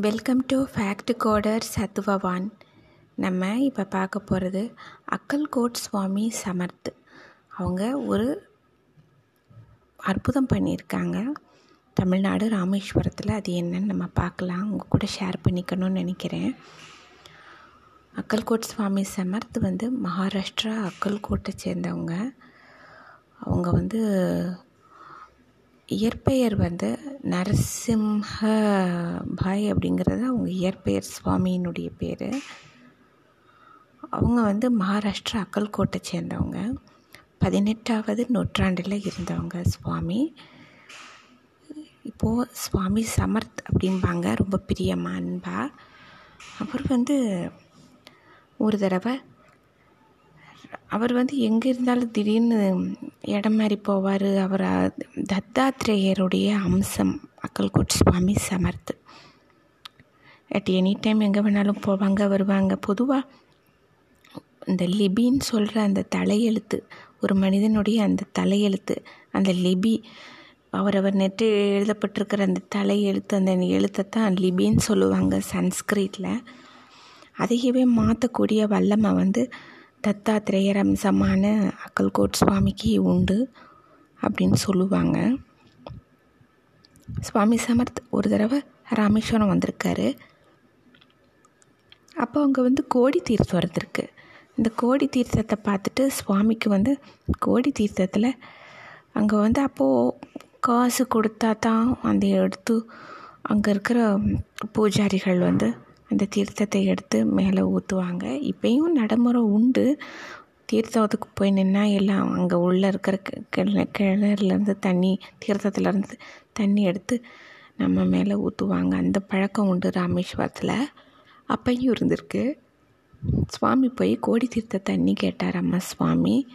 Welcome to fact coder சத்துவவான் நம்ம இப்போ பார்க்க போகிறது அக்கல்கோட் சுவாமி சமர்த். அவங்க ஒரு அற்புதம் பண்ணியிருக்காங்க. தமிழ்நாடு ராமேஸ்வரத்தில் அது என்னன்னு நம்ம பார்க்கலாம். உங்கள் கூட ஷேர் பண்ணிக்கணும்னு நினைக்கிறேன். அக்கல்கோட் சுவாமி சமர்த் வந்து மகாராஷ்டிரா அக்கல்கோட்டை சேர்ந்தவங்க. அவங்க வந்து இயற்பெயர் வந்து நரசிம்ஹ பாய் அப்படிங்கிறது அவங்க இயற்பெயர் சுவாமியினுடைய பேர். அவங்க வந்து மகாராஷ்டிரா அக்கல்கோட்டை சேர்ந்தவங்க. பதினெட்டாவது நூற்றாண்டில் இருந்தவங்க சுவாமி. இப்போது சுவாமி சமர்த் அப்படிம்பாங்க ரொம்ப பிரியமாக அன்பா. அவர் வந்து ஒரு தடவை அவர் வந்து எங்கே இருந்தாலும் திடீர்னு இடம் மாறி போவார். அவர் தத்தாத்திரேயருடைய அம்சம் Akkalkot Swami Samarth. At any time எங்கே வேணாலும் போவாங்க வருவாங்க. பொதுவாக இந்த லிபின்னு சொல்கிற அந்த தலையெழுத்து ஒரு மனிதனுடைய அந்த தலையெழுத்து அந்த லிபி அவரவர் நெற்று எழுதப்பட்டிருக்கிற அந்த தலையெழுத்து அந்த எழுத்தை தான் லிபின்னு சொல்லுவாங்க சன்ஸ்கிரீட்டில் அதையவே மாற்றக்கூடிய வல்லமை வந்து தத்தாத்திரேயர் அம்சமான அக்கல்கோட் சுவாமிக்கு உண்டு அப்படின்னு சொல்லுவாங்க. சுவாமி சமர்த் ஒரு தடவை ராமேஸ்வரம் வந்திருக்காரு. அப்போ அங்கே வந்து கோடி தீர்த்தம் இருந்திருக்கு இந்த கோடி தீர்த்தத்தை பார்த்துட்டு சுவாமிக்கு வந்து கோடி தீர்த்தத்தில் அங்கே வந்து அப்போது காசு கொடுத்தா தான் அந்த எடுத்து அங்கே இருக்கிற பூஜாரிகள் வந்து அந்த தீர்த்தத்தை எடுத்து மேலே ஊற்றுவாங்க இப்போயும் நடைமுறை உண்டு. தீர்த்தத்துக்கு போய் நின்னா எல்லாம் அங்கே உள்ளே இருக்கிற கிண கிணறுலேருந்து தண்ணி தீர்த்தத்துலேருந்து தண்ணி எடுத்து நம்ம மேலே ஊற்றுவாங்க அந்த பழக்கம் உண்டு ராமேஸ்வரத்தில். அப்பையும் இருந்திருக்கு. சுவாமி போய் கோடி தீர்த்த தண்ணி கேட்டார் அம்மா சுவாமி.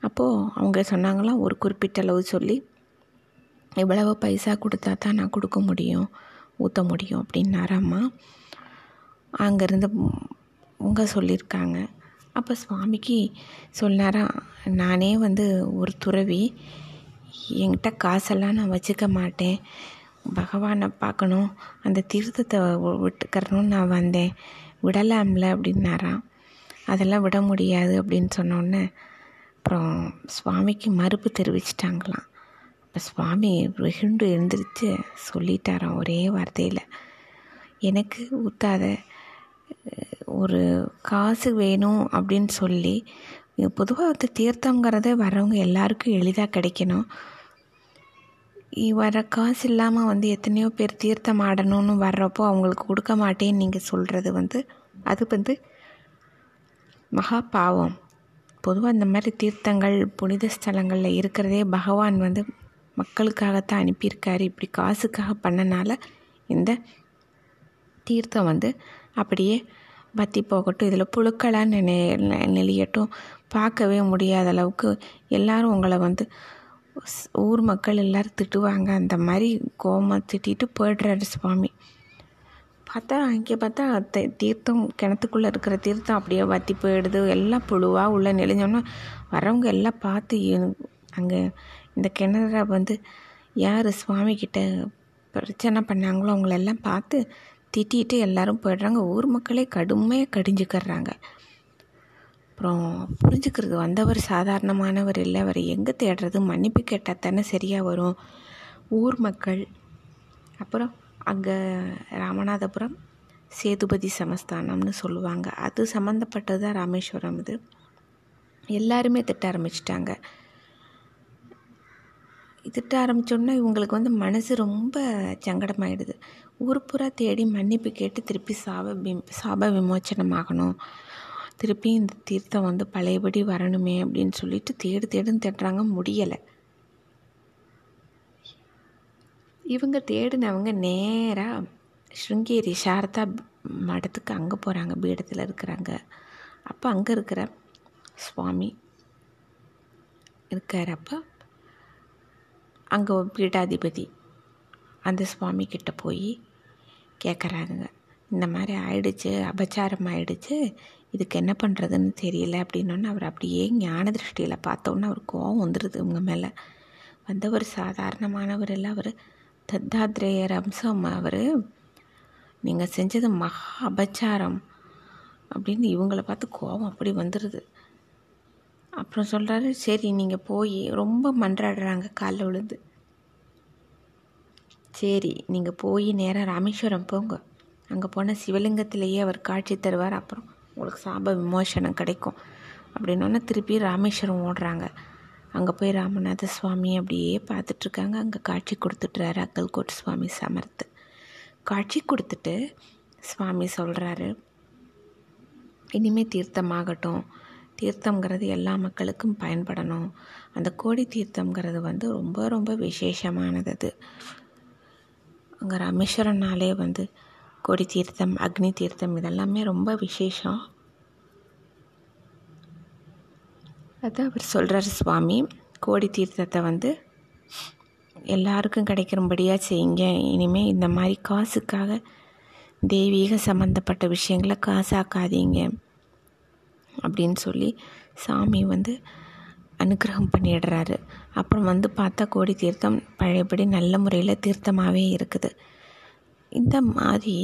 அப்போது அவங்க சொன்னாங்களாம் ஒரு குறிப்பிட்ட அளவு சொல்லி இவ்வளவு பைசா கொடுத்தா தான் நான் கொடுக்க முடியும் ஊற்ற முடியும் அப்படின்னாராம்மா. அங்கேருந்து உங்க சொல்லியிருக்காங்க. அப்போ சுவாமிக்கு சொன்னாராம் நானே வந்து ஒரு துறவி. என்கிட்ட காசெல்லாம் நான் வச்சுக்க மாட்டேன். பகவானை பார்க்கணும். அந்த தீர்த்தத்தை விட்டுக்கறணும்னு நான் வந்தேன். விடலாம்ல அப்படின்னாராம் அதெல்லாம் விட முடியாது அப்படின்னு சொன்னோன்னே அப்புறம் சுவாமிக்கு மறுப்பு தெரிவிச்சிட்டாங்களாம். அப்போ சுவாமி வெகுண்டு எழுந்திரிச்சு சொல்லிட்டாராம் ஒரே வார்த்தையில். எனக்கு ஊத்தாத ஒரு காசு வேணும் அப்படின்னு சொல்லி பொதுவாக வந்து தீர்த்தங்கிறத வரவங்க எல்லாருக்கும் எளிதாக கிடைக்கணும். வர காசு இல்லாமல் வந்து எத்தனையோ பேர் தீர்த்தம் ஆடணும்னு வர்றப்போ அவங்களுக்கு கொடுக்க மாட்டேன்னு நீங்கள் சொல்கிறது வந்து அது வந்து மகா பாவம். பொதுவாக இந்த மாதிரி தீர்த்தங்கள் புனித ஸ்தலங்களில் இருக்கிறதே பகவான் வந்து மக்களுக்காகத்தான் அனுப்பியிருக்காரு. இப்படி காசுக்காக பண்ணனால இந்த தீர்த்தம் வந்து அப்படியே வத்தி போகட்டும். இதில் புழுக்களாக நினை நெளியட்டும். பார்க்கவே முடியாத அளவுக்கு எல்லாரும் உங்களை வந்து ஊர் மக்கள் எல்லோரும் திட்டுவாங்க. அந்த மாதிரி கோபமாக திட்டிட்டு போய்டுறாரு சுவாமி. பார்த்தா அங்கே பார்த்தா தீர்த்தம் கிணத்துக்குள்ளே இருக்கிற தீர்த்தம் அப்படியே வத்தி போயிடுது. எல்லாம் புழுவாக உள்ளே நெளிஞ்சோன்னா வரவங்க எல்லாம் பார்த்து அங்கே இந்த கிணற வந்து யார் சுவாமிக்கிட்ட பிரச்சனை பண்ணாங்களோ அவங்களெல்லாம் பார்த்து திட்டிட்டு எல்லாரும் போயிடுறாங்க. ஊர் மக்களே கடுமையாக கடிஞ்சுக்கிறாங்க. அப்புறம் புரிஞ்சுக்கிறது வந்தவர் சாதாரணமானவர் இல்லை. அவர் எங்கே தேடுறது? மன்னிப்பு கேட்டால் தானே சரியாக வரும். ஊர் மக்கள். அப்புறம் அங்கே ராமநாதபுரம் சேதுபதி சமஸ்தானம்னு சொல்லுவாங்க. அது சம்மந்தப்பட்டது தான் ராமேஸ்வரம் இது. எல்லாருமே திட்ட ஆரம்பிச்சிட்டாங்க. திட்ட ஆரம்பித்தோன்னா இவங்களுக்கு வந்து மனசு ரொம்ப சங்கடமாயிடுது. ஊர் பூரா தேடி மன்னிப்பு கேட்டு திருப்பி சாப விம் சாப விமோச்சனம் ஆகணும் திருப்பி இந்த தீர்த்தம் வந்து பழையபடி வரணுமே அப்படின்னு சொல்லிட்டு தேடு தேடுன்னு தேடுறாங்க முடியலை. இவங்க தேடினவங்க நேராக ஸ்ருங்கேரி சாரதா மடத்துக்கு அங்கே போகிறாங்க பீடத்தில் இருக்கிறாங்க. அப்போ அங்கே இருக்கிற சுவாமி இருக்கார். அப்போ அங்கே பீடாதிபதி. அந்த சுவாமி கிட்ட போய் கேட்குறாங்க இந்த மாதிரி ஆயிடுச்சு அபச்சாரம் ஆயிடுச்சு இதுக்கு என்ன பண்ணுறதுன்னு தெரியல அப்படின்னோன்னு அவர் அப்படியே ஞான திருஷ்டியில் பார்த்தோன்னே அவர் கோவம் வந்துடுது இவங்க மேலே. வந்தவர் சாதாரணமானவர் இல்லை அவர். தத்தாத்ரேயர் அம்சம் அவர். நீங்கள் செஞ்சது மகா அபச்சாரம் அப்படின்னு இவங்கள பார்த்து கோபம் அப்படி வந்துடுது அப்புறம் சொல்கிறாரு சரி நீங்கள் போய் ரொம்ப மன்றாடுறாங்க காலில் விழுந்து. சரி நீங்கள் போய் நேராக ராமேஸ்வரம் போங்க. அங்கே போனால் சிவலிங்கத்திலேயே அவர் காட்சி தருவார். அப்புறம் உங்களுக்கு சாப விமோசனம் கிடைக்கும். அப்படின்னோன்னா திருப்பி ராமேஸ்வரம் ஓடுறாங்க. அங்கே போய் ராமநாத சுவாமி அப்படியே பார்த்துட்ருக்காங்க. அங்கே காட்சி கொடுத்துட்றாரு அக்கல்கோட் சுவாமி சமர்த்து. காட்சி கொடுத்துட்டு சுவாமி சொல்கிறாரு இனிமேல் தீர்த்தமாகட்டும். தீர்த்தங்கிறது எல்லா மக்களுக்கும் பயன்படணும். அந்த கோடி தீர்த்தங்கிறது வந்து ரொம்ப ரொம்ப விசேஷமானது அது. அங்கே ராமேஸ்வரம்னாலே வந்து கோடி தீர்த்தம் அக்னி தீர்த்தம் இதெல்லாமே ரொம்ப விசேஷம். அது அவர் சொல்கிறார் சுவாமி. கோடி தீர்த்தத்தை வந்து எல்லாருக்கும் கிடைக்கிறபடியாக செய்யுங்க. இனிமேல் இந்த மாதிரி காசுக்காக தெய்வீக சம்மந்தப்பட்ட விஷயங்களை காசாக்காதீங்க. அப்படின்னு சொல்லி சாமி வந்து அனுகிரகம் பண்ணிடுறாரு. அப்புறம் வந்து பார்த்தா கோடி தீர்த்தம் பழையபடி நல்ல முறையில் தீர்த்தமாகவே இருக்குது. இந்த மாதிரி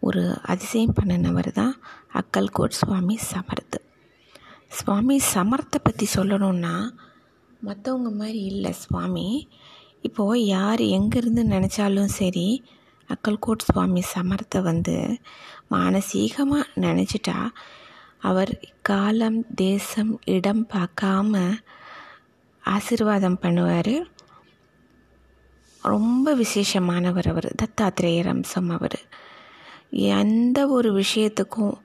ஒரு அதிசயம் பண்ணினவர் தான் அக்கல்கோட் சுவாமி சமர்த்து சுவாமி சமர்த்தை பற்றி சொல்லணுன்னா மற்றவங்க மாதிரி இல்லை சுவாமி. இப்போது யார் எங்கேருந்து நினச்சாலும் சரி அக்கல்கோட் சுவாமி சமர்த்தை வந்து மானசீகமாக நினச்சிட்டா அவர் காலம் தேசம் இடம் பார்க்காம ஆசீர்வாதம் பண்ணுவார். ரொம்ப விசேஷமானவர் அவர் தத்தாத்திரேயர் அம்சம் அவர். எந்த ஒரு விஷயத்துக்கும்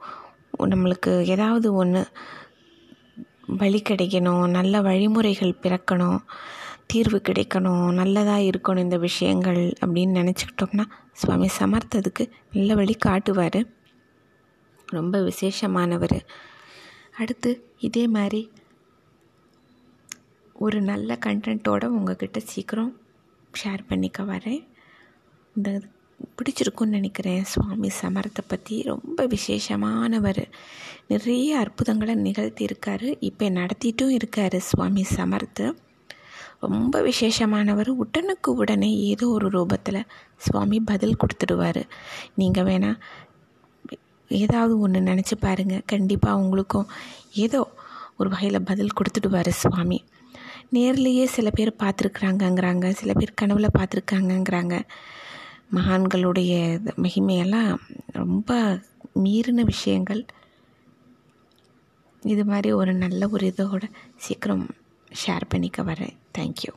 நம்மளுக்கு ஏதாவது ஒன்று வழி கிடைக்கணும் நல்ல வழிமுறைகள் பிறக்கணும் தீர்வு கிடைக்கணும் நல்லதாக இருக்கணும் இந்த விஷயங்கள் அப்படின்னு நினச்சிக்கிட்டோம்னா சுவாமி சமர்த்ததுக்கு நல்ல வழி காட்டுவார். ரொம்ப விசேஷமானவர். அடுத்து இதே மாதிரி ஒரு நல்ல கண்டென்ட்டோடு உங்ககிட்ட சீக்கிரம் ஷேர் பண்ணிக்க வரேன். இந்த பிடிச்சிருக்குன்னு நினைக்கிறேன். சுவாமி சமரத்தை பற்றி ரொம்ப விசேஷமானவர். நிறைய அற்புதங்களை நிகழ்த்தியிருக்காரு. இப்போ நடத்திட்டும் இருக்கார் சுவாமி சமர்த்து. ரொம்ப விசேஷமானவர். உடனுக்கு உடனே ஏதோ ஒரு ரூபத்தில் சுவாமி பதில் கொடுத்துடுவார். நீங்கள் வேணால் ஏதாவது ஒன்று நினச்சி பாருங்கள் கண்டிப்பாக உங்களுக்கும் ஏதோ ஒரு வகையில் பதில் கொடுத்துடுவார் சுவாமி. நேர்லேயே சில பேர் பார்த்துருக்குறாங்கங்கிறாங்க. சில பேர் கனவில் பார்த்துருக்காங்கங்கிறாங்க. மகான்களுடைய மகிமையெல்லாம் ரொம்ப மீறின விஷயங்கள். இது மாதிரி ஒரு நல்ல ஒரு இதோட சீக்கிரம் ஷேர் பண்ணிக்க வரேன். தேங்க்யூ